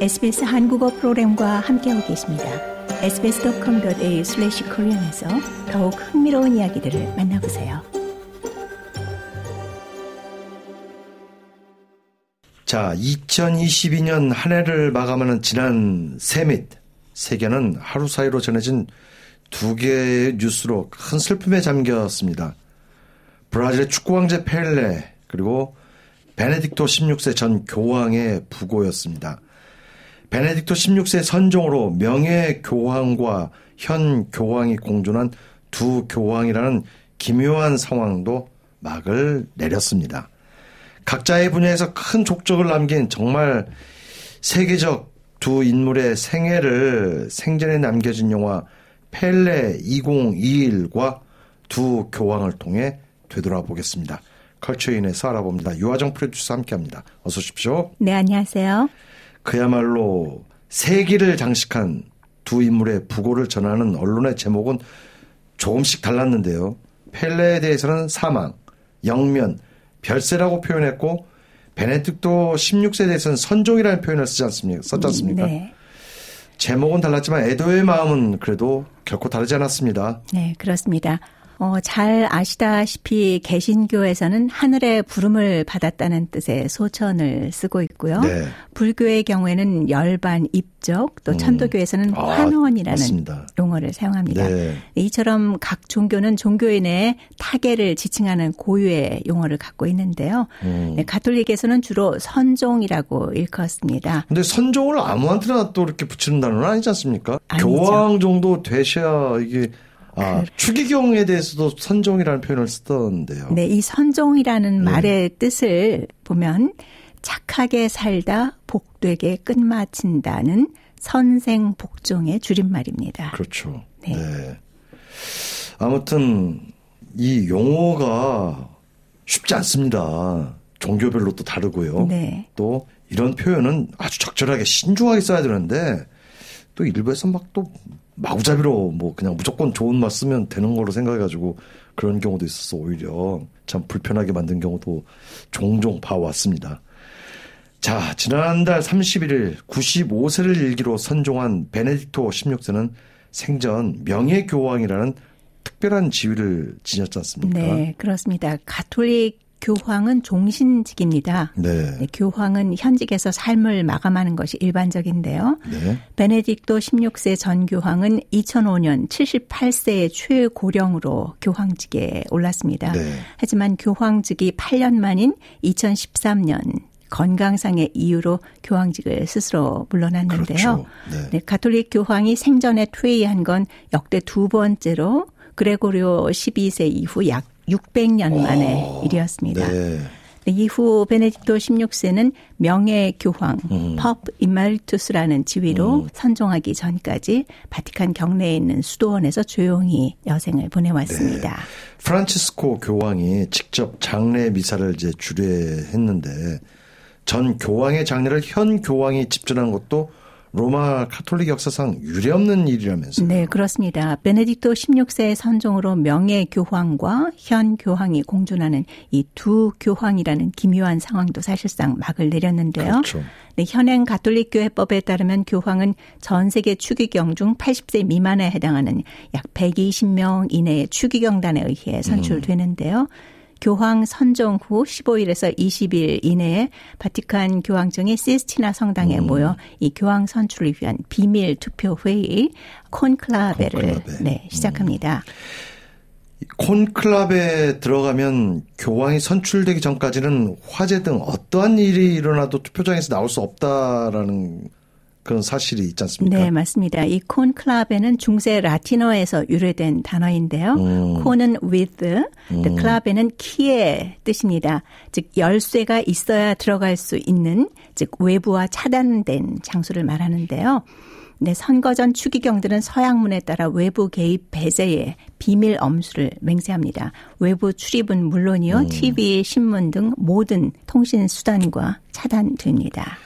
SBS 한국어 프로그램과 함께하고 계십니다. sbs.com.au/korean에서 더욱 흥미로운 이야기들을 만나보세요. 자, 2022년 한 해를 마감하는 지난 세밋 세계는 하루 사이로 전해진 두 개의 뉴스로 큰 슬픔에 잠겼습니다. 브라질의 축구 왕제 펠레 그리고 베네딕토 16세 전 교황의 부고였습니다. 베네딕토 16세 선종으로 명예 교황과 현 교황이 공존한 두 교황이라는 기묘한 상황도 막을 내렸습니다. 각자의 분야에서 큰 족적을 남긴 정말 세계적 두 인물의 생애를 생전에 남겨진 영화 펠레 2021과 두 교황을 통해 되돌아보겠습니다. 컬처인에서 알아봅니다. 유화정 프로듀서 함께합니다. 어서 오십시오. 네, 안녕하세요. 그야말로 세기를 장식한 두 인물의 부고를 전하는 언론의 제목은 조금씩 달랐는데요. 펠레에 대해서는 사망, 영면, 별세라고 표현했고 베네딕토 16세에 대해서는 선종이라는 표현을 쓰지 않습니까? 썼지 않습니까? 네. 제목은 달랐지만 애도의 마음은 그래도 결코 다르지 않았습니다. 네, 그렇습니다. 어, 잘 아시다시피 개신교에서는 하늘의 부름을 받았다는 뜻의 소천을 쓰고 있고요. 네. 불교의 경우에는 열반 입적, 또 음. 천도교에서는 아, 환원이라는 맞습니다. 용어를 사용합니다. 네. 이처럼 각 종교는 종교인의 타계를 지칭하는 고유의 용어를 갖고 있는데요. 음. 네, 가톨릭에서는 주로 선종이라고 일컫습니다. 근데 선종을 아무한테나 또 이렇게 붙이는 단어는 아니지 않습니까? 아니죠. 교황 정도 되셔야 이게 아, 그 추기경에 대해서도 선종이라는 표현을 쓰던데요. 네, 이 선종이라는 네. 말의 뜻을 보면 착하게 살다 복되게 끝마친다는 선생 복종의 줄임말입니다. 그렇죠. 네. 네. 아무튼 이 용어가 쉽지 않습니다. 종교별로 또 다르고요. 네. 또 이런 표현은 아주 적절하게 신중하게 써야 되는데 또 일부에서 막 또 마구잡이로 뭐 그냥 무조건 좋은 말 쓰면 되는 걸로 생각해가지고 그런 경우도 있어서 오히려 참 불편하게 만든 경우도 종종 봐왔습니다. 자, 지난달 31일 95세를 일기로 선종한 베네딕토 16세는 생전 명예교황이라는 특별한 지위를 지녔지 않습니까? 네, 그렇습니다. 가톨릭 교황은 종신직입니다. 네. 네, 교황은 현직에서 삶을 마감하는 것이 일반적인데요. 네. 베네딕토 16세 전 교황은 2005년 78세의 최고령으로 교황직에 올랐습니다. 네. 하지만 교황직이 8년 만인 2013년 건강상의 이유로 교황직을 스스로 물러났는데요. 그렇죠. 네. 네, 가톨릭 교황이 생전에 퇴위한 건 역대 두 번째로 그레고리오 12세 이후 약 600년 만의 오, 일이었습니다. 네. 이후 베네딕토 16세는 명예 교황 음. 펍 이마리투스라는 지위로 음. 선종하기 전까지 바티칸 경내에 있는 수도원에서 조용히 여생을 보내왔습니다. 네. 프란치스코 교황이 직접 장례 미사를 이제 주례했는데 전 교황의 장례를 현 교황이 집전한 것도 로마 카톨릭 역사상 유례없는 일이라면서요. 네, 그렇습니다. 베네딕토 16세의 선종으로 명예 교황과 현 교황이 공존하는 이 두 교황이라는 기묘한 상황도 사실상 막을 내렸는데요. 그렇죠. 네, 현행 가톨릭 교회법에 따르면 교황은 전 세계 추기경 중 80세 미만에 해당하는 약 120명 이내의 추기경단에 의해 선출되는데요. 음. 교황 선정 후 15일에서 20일 이내에 바티칸 교황청이 시스티나 성당에 음. 모여 이 교황 선출을 위한 비밀 투표 회의 콘클라베를 콘클라베. 네, 시작합니다. 음. 콘클라베에 들어가면 교황이 선출되기 전까지는 화재 등 어떠한 일이 일어나도 투표장에서 나올 수 없다라는 그런 사실이 있지 않습니까? 네, 맞습니다. 이 콘클라베는 중세 라틴어에서 유래된 단어인데요. 음. 콘은 with, 음. 클라베는 키의 뜻입니다. 즉 열쇠가 있어야 들어갈 수 있는 즉 외부와 차단된 장소를 말하는데요. 네, 선거 전 추기경들은 서양문에 따라 외부 개입 배제에 비밀 엄수를 맹세합니다. 외부 출입은 물론이요, 음. TV, 신문 등 모든 통신 수단과 차단됩니다.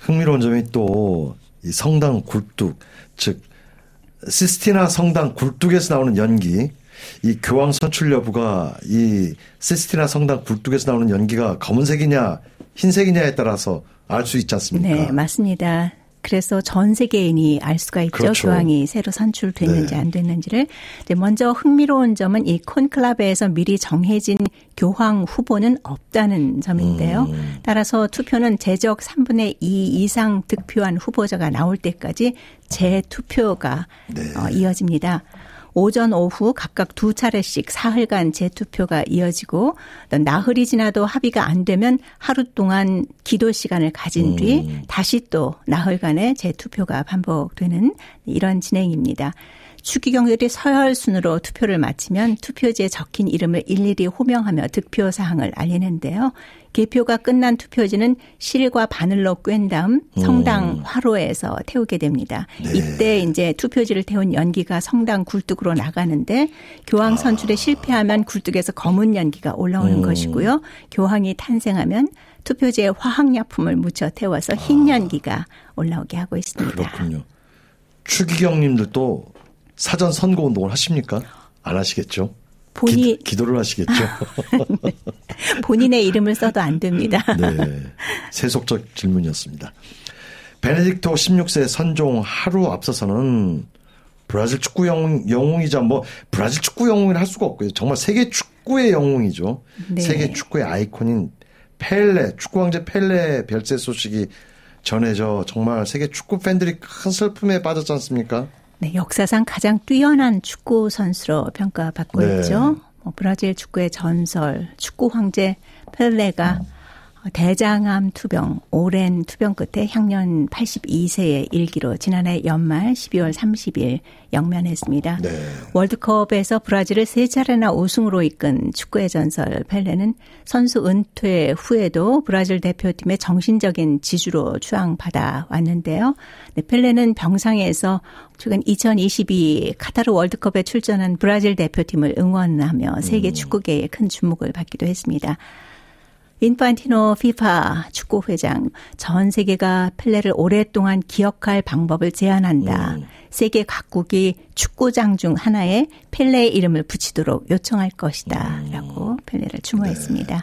흥미로운 점이 또 이 성당 굴뚝, 즉 시스티나 성당 굴뚝에서 나오는 연기, 이 교황 선출 여부가 이 시스티나 성당 굴뚝에서 나오는 연기가 검은색이냐 흰색이냐에 따라서 알 수 있지 않습니까? 네, 맞습니다. 그래서 전 세계인이 알 수가 있죠. 그렇죠. 교황이 새로 선출됐는지 네. 안 됐는지를. 이제 먼저 흥미로운 점은 이 콘클라베에서 미리 정해진 교황 후보는 없다는 점인데요. 음. 따라서 투표는 제적 3분의 2 이상 득표한 후보자가 나올 때까지 재투표가 네. 어, 이어집니다. 오전 오후 각각 두 차례씩 사흘간 재투표가 이어지고 나흘이 지나도 합의가 안 되면 하루 동안 기도 시간을 가진 뒤 음. 다시 또 나흘간의 재투표가 반복되는 이런 진행입니다. 추기경들이 서열 순으로 투표를 마치면 투표지에 적힌 이름을 일일이 호명하며 득표 사항을 알리는데요. 개표가 끝난 투표지는 실과 바늘로 꿰은 다음 성당 음. 화로에서 태우게 됩니다. 네. 이때 이제 투표지를 태운 연기가 성당 굴뚝으로 나가는데 교황 선출에 아. 실패하면 굴뚝에서 검은 연기가 올라오는 음. 것이고요. 교황이 탄생하면 투표지에 화학약품을 묻혀 태워서 흰 아. 연기가 올라오게 하고 있습니다. 그렇군요. 추기경님들도 사전 선거 운동을 하십니까? 안 하시겠죠? 본인 기, 도를 하시겠죠. 네. 본인의 이름을 써도 안 됩니다. 네, 세속적 질문이었습니다. 베네딕토 16세 선종 하루 앞서서는 브라질 축구 영웅, 영웅이자 뭐 브라질 축구 영웅이라 할 수가 없고요. 정말 세계 축구의 영웅이죠. 네. 세계 축구의 아이콘인 펠레, 축구 왕제 펠레 별세 소식이 전해져 정말 세계 축구 팬들이 큰 슬픔에 빠졌지 않습니까? 네, 역사상 가장 뛰어난 축구 선수로 평가받고 네. 있죠. 뭐 브라질 축구의 전설, 축구 황제 펠레가 음. 대장암 투병, 오랜 투병 끝에 향년 82세의 일기로 지난해 연말 12월 30일 영면했습니다. 네. 월드컵에서 브라질을 세 차례나 우승으로 이끈 축구의 전설 펠레는 선수 은퇴 후에도 브라질 대표팀의 정신적인 지주로 추앙받아 왔는데요. 네, 펠레는 병상에서 최근 2022 카타르 월드컵에 출전한 브라질 대표팀을 응원하며 세계 음. 축구계에 큰 주목을 받기도 했습니다. 인판티노 피파 축구 회장 전 세계가 펠레를 오랫동안 기억할 방법을 제안한다. 음. 세계 각국이 축구장 중 하나에 펠레의 이름을 붙이도록 요청할 것이다. 음. 라고 펠레를 추모했습니다. 네.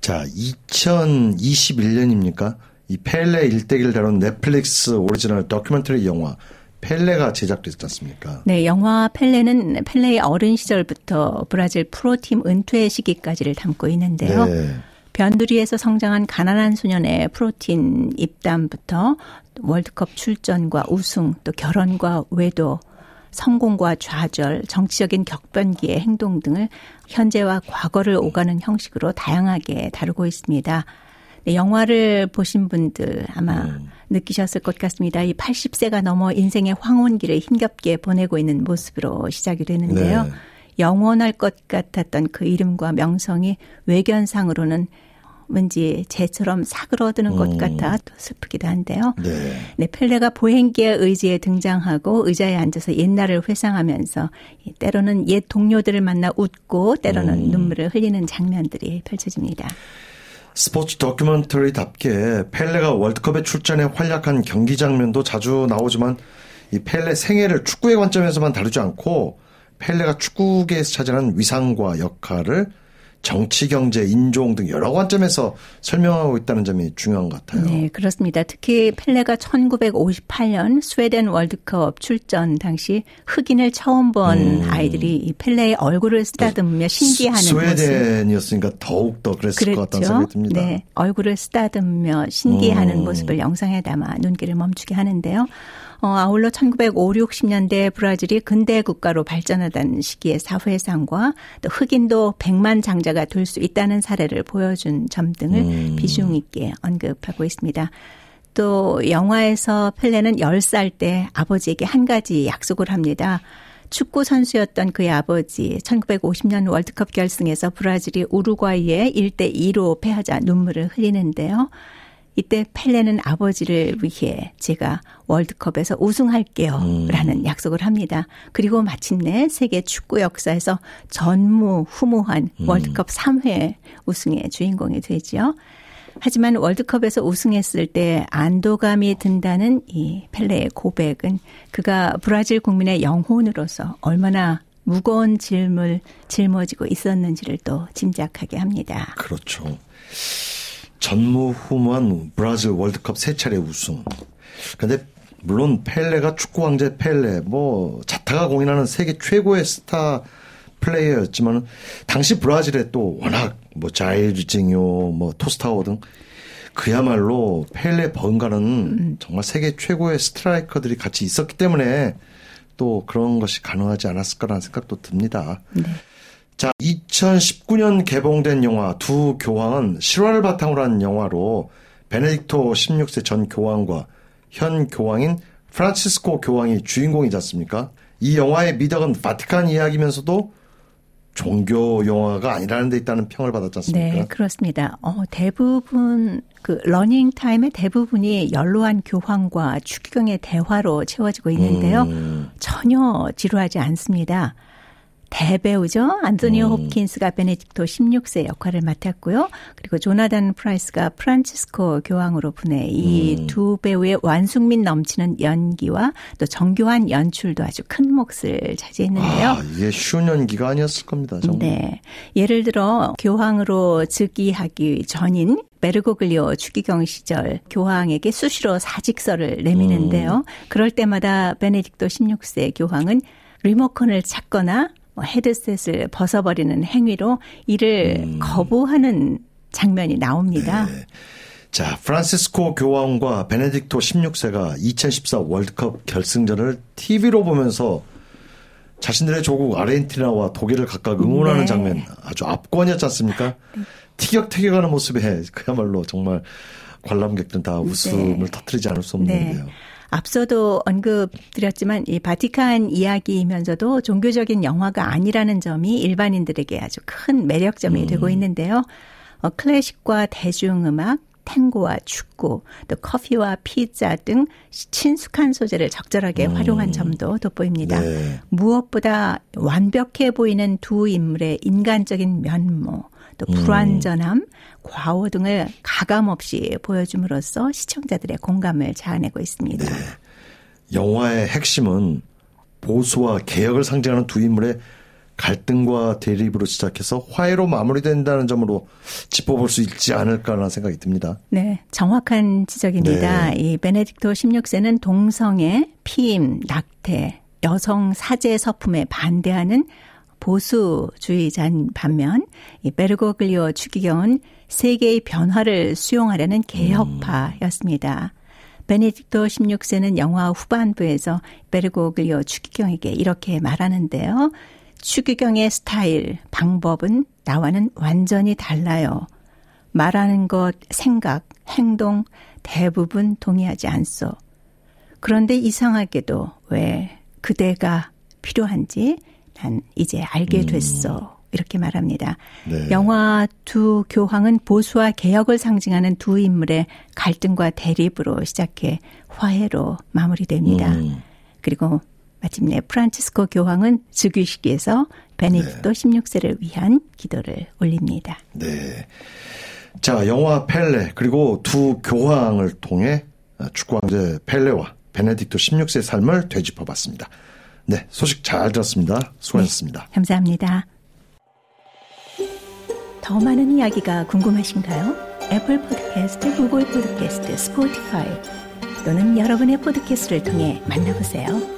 자, 2021년입니까? 이 펠레 일대기를 다룬 넷플릭스 오리지널 다큐멘터리 영화 펠레가 제작됐지 않습니까? 네, 영화 펠레는 펠레의 어린 시절부터 브라질 프로팀 은퇴 시기까지를 담고 있는데요. 네. 변두리에서 성장한 가난한 소년의 프로팀 입단부터 월드컵 출전과 우승, 또 결혼과 외도, 성공과 좌절, 정치적인 격변기의 행동 등을 현재와 과거를 오가는 형식으로 다양하게 다루고 있습니다. 네, 영화를 보신 분들 아마 음. 느끼셨을 것 같습니다. 이 80세가 넘어 인생의 황혼기를 힘겹게 보내고 있는 모습으로 시작이 되는데요. 네. 영원할 것 같았던 그 이름과 명성이 외견상으로는 왠지 재처럼 사그러드는 음. 것 같아 또 슬프기도 한데요. 네. 네, 펠레가 보행기의 의지에 등장하고 의자에 앉아서 옛날을 회상하면서 때로는 옛 동료들을 만나 웃고 때로는 음. 눈물을 흘리는 장면들이 펼쳐집니다. 스포츠 다큐멘터리답게 펠레가 월드컵에 출전해 활약한 경기 장면도 자주 나오지만 이 펠레 생애를 축구의 관점에서만 다루지 않고 펠레가 축구계에서 차지하는 위상과 역할을 정치, 경제, 인종 등 여러 관점에서 설명하고 있다는 점이 중요한 것 같아요. 네, 그렇습니다. 특히 펠레가 1958년 스웨덴 월드컵 출전 당시 흑인을 처음 본 음. 아이들이 이 펠레의 얼굴을 쓰다듬으며 신기하는 스웨덴이었으니까 더욱 더 그랬을 그랬죠? 것 같다는 생각이 듭니다. 네, 얼굴을 쓰다듬으며 신기해하는 음. 모습을 영상에 담아 눈길을 멈추게 하는데요. 어, 아울러 1950, 60년대 브라질이 근대 국가로 발전하던 시기의 사회상과 또 흑인도 100만 장자가 될 수 있다는 사례를 보여준 점 등을 음. 비중 있게 언급하고 있습니다. 또 영화에서 펠레는 10살 때 아버지에게 한 가지 약속을 합니다. 축구 선수였던 그의 아버지 1950년 월드컵 결승에서 브라질이 우루과이에 1대 2로 패하자 눈물을 흘리는데요. 이때 펠레는 아버지를 위해 제가 월드컵에서 우승할게요. 음. 라는 약속을 합니다. 그리고 마침내 세계 축구 역사에서 전무후무한 음. 월드컵 3회 우승의 주인공이 되죠. 하지만 월드컵에서 우승했을 때 안도감이 든다는 이 펠레의 고백은 그가 브라질 국민의 영혼으로서 얼마나 무거운 짐을 짊어지고 있었는지를 또 짐작하게 합니다. 그렇죠. 전무후무한 브라질 월드컵 세 차례 우승. 근데 물론 펠레가 축구 왕제 펠레 뭐 자타가 공인하는 세계 최고의 스타 플레이어였지만 당시 브라질에 또 워낙 뭐 자일징요 뭐 토스타워 등 그야말로 펠레 번가는 음. 정말 세계 최고의 스트라이커들이 같이 있었기 때문에 또 그런 것이 가능하지 않았을까라는 생각도 듭니다. 네. 자, 2019년 개봉된 영화 두 교황은 실화를 바탕으로 한 영화로 베네딕토 16세 전 교황과 현 교황인 프란치스코 교황이 주인공이지 않습니까? 이 영화의 미덕은 바티칸 이야기면서도 종교 영화가 아니라는 데 있다는 평을 받았지 않습니까? 네, 그렇습니다. 어, 대부분 그 러닝 타임의 대부분이 연로한 교황과 추기경의 대화로 채워지고 있는데요. 음. 전혀 지루하지 않습니다. 대배우죠. 안토니오 음. 홉킨스가 베네딕토 16세 역할을 맡았고요. 그리고 조나단 프라이스가 프란치스코 교황으로 분해 이 두 음. 배우의 완숙미 넘치는 연기와 또 정교한 연출도 아주 큰 몫을 차지했는데요. 아, 이게 쉬운 연기가 아니었을 겁니다. 정말. 네. 예를 들어 교황으로 즉위하기 전인 베르고글리오 추기경 시절 교황에게 수시로 사직서를 내미는데요. 음. 그럴 때마다 베네딕토 16세 교황은 리모컨을 찾거나 뭐 헤드셋을 벗어버리는 행위로 이를 음. 거부하는 장면이 나옵니다. 네. 자, 프란시스코 교황과 베네딕토 16세가 2014 월드컵 결승전을 TV로 보면서 자신들의 조국 아르헨티나와 독일을 각각 응원하는 네. 장면 아주 압권이었지 않습니까? 네. 티격태격하는 모습에 그야말로 정말 관람객들은 다 웃음을 네. 터뜨리지 않을 수 없는 네. 데요 앞서도 언급드렸지만 이 바티칸 이야기이면서도 종교적인 영화가 아니라는 점이 일반인들에게 아주 큰 매력점이 음. 되고 있는데요. 어, 클래식과 대중음악, 탱고와 축구, 또 커피와 피자 등 친숙한 소재를 적절하게 음. 활용한 점도 돋보입니다. 네. 무엇보다 완벽해 보이는 두 인물의 인간적인 면모, 또 불완전함, 음. 과오 등을 가감 없이 보여줌으로써 시청자들의 공감을 자아내고 있습니다. 네. 영화의 핵심은 보수와 개혁을 상징하는 두 인물의 갈등과 대립으로 시작해서 화해로 마무리된다는 점으로 짚어볼 수 있지 않을까라는 생각이 듭니다. 네, 정확한 지적입니다. 네. 이 베네딕토 16세는 동성애, 피임, 낙태, 여성 사제 서품에 반대하는 보수주의자인 반면 이 베르고글리오 추기경은 세계의 변화를 수용하려는 개혁파였습니다. 베네딕토 16세는 영화 후반부에서 베르고글리오 추기경에게 이렇게 말하는데요. 추기경의 스타일, 방법은 나와는 완전히 달라요. 말하는 것, 생각, 행동 대부분 동의하지 않소. 그런데 이상하게도 왜 그대가 필요한지 난 이제 알게 음. 됐어. 이렇게 말합니다. 네. 영화 두 교황은 보수와 개혁을 상징하는 두 인물의 갈등과 대립으로 시작해 화해로 마무리됩니다. 음. 그리고 마침내 프란치스코 교황은 즉위식에서 베네딕토 네. 16세를 위한 기도를 올립니다. 네. 자, 영화 펠레 그리고 두 교황을 통해 축구 황제 펠레와 베네딕토 16세의 삶을 되짚어 봤습니다. 네, 소식 잘 들었습니다. 수고하셨습니다. 네, 감사합니다. 더 많은 이야기가 궁금하신가요? 애플 포드캐스트, 구글 포드캐스트, 스포티파이 또는 여러분의 포드캐스트를 통해 만나보세요.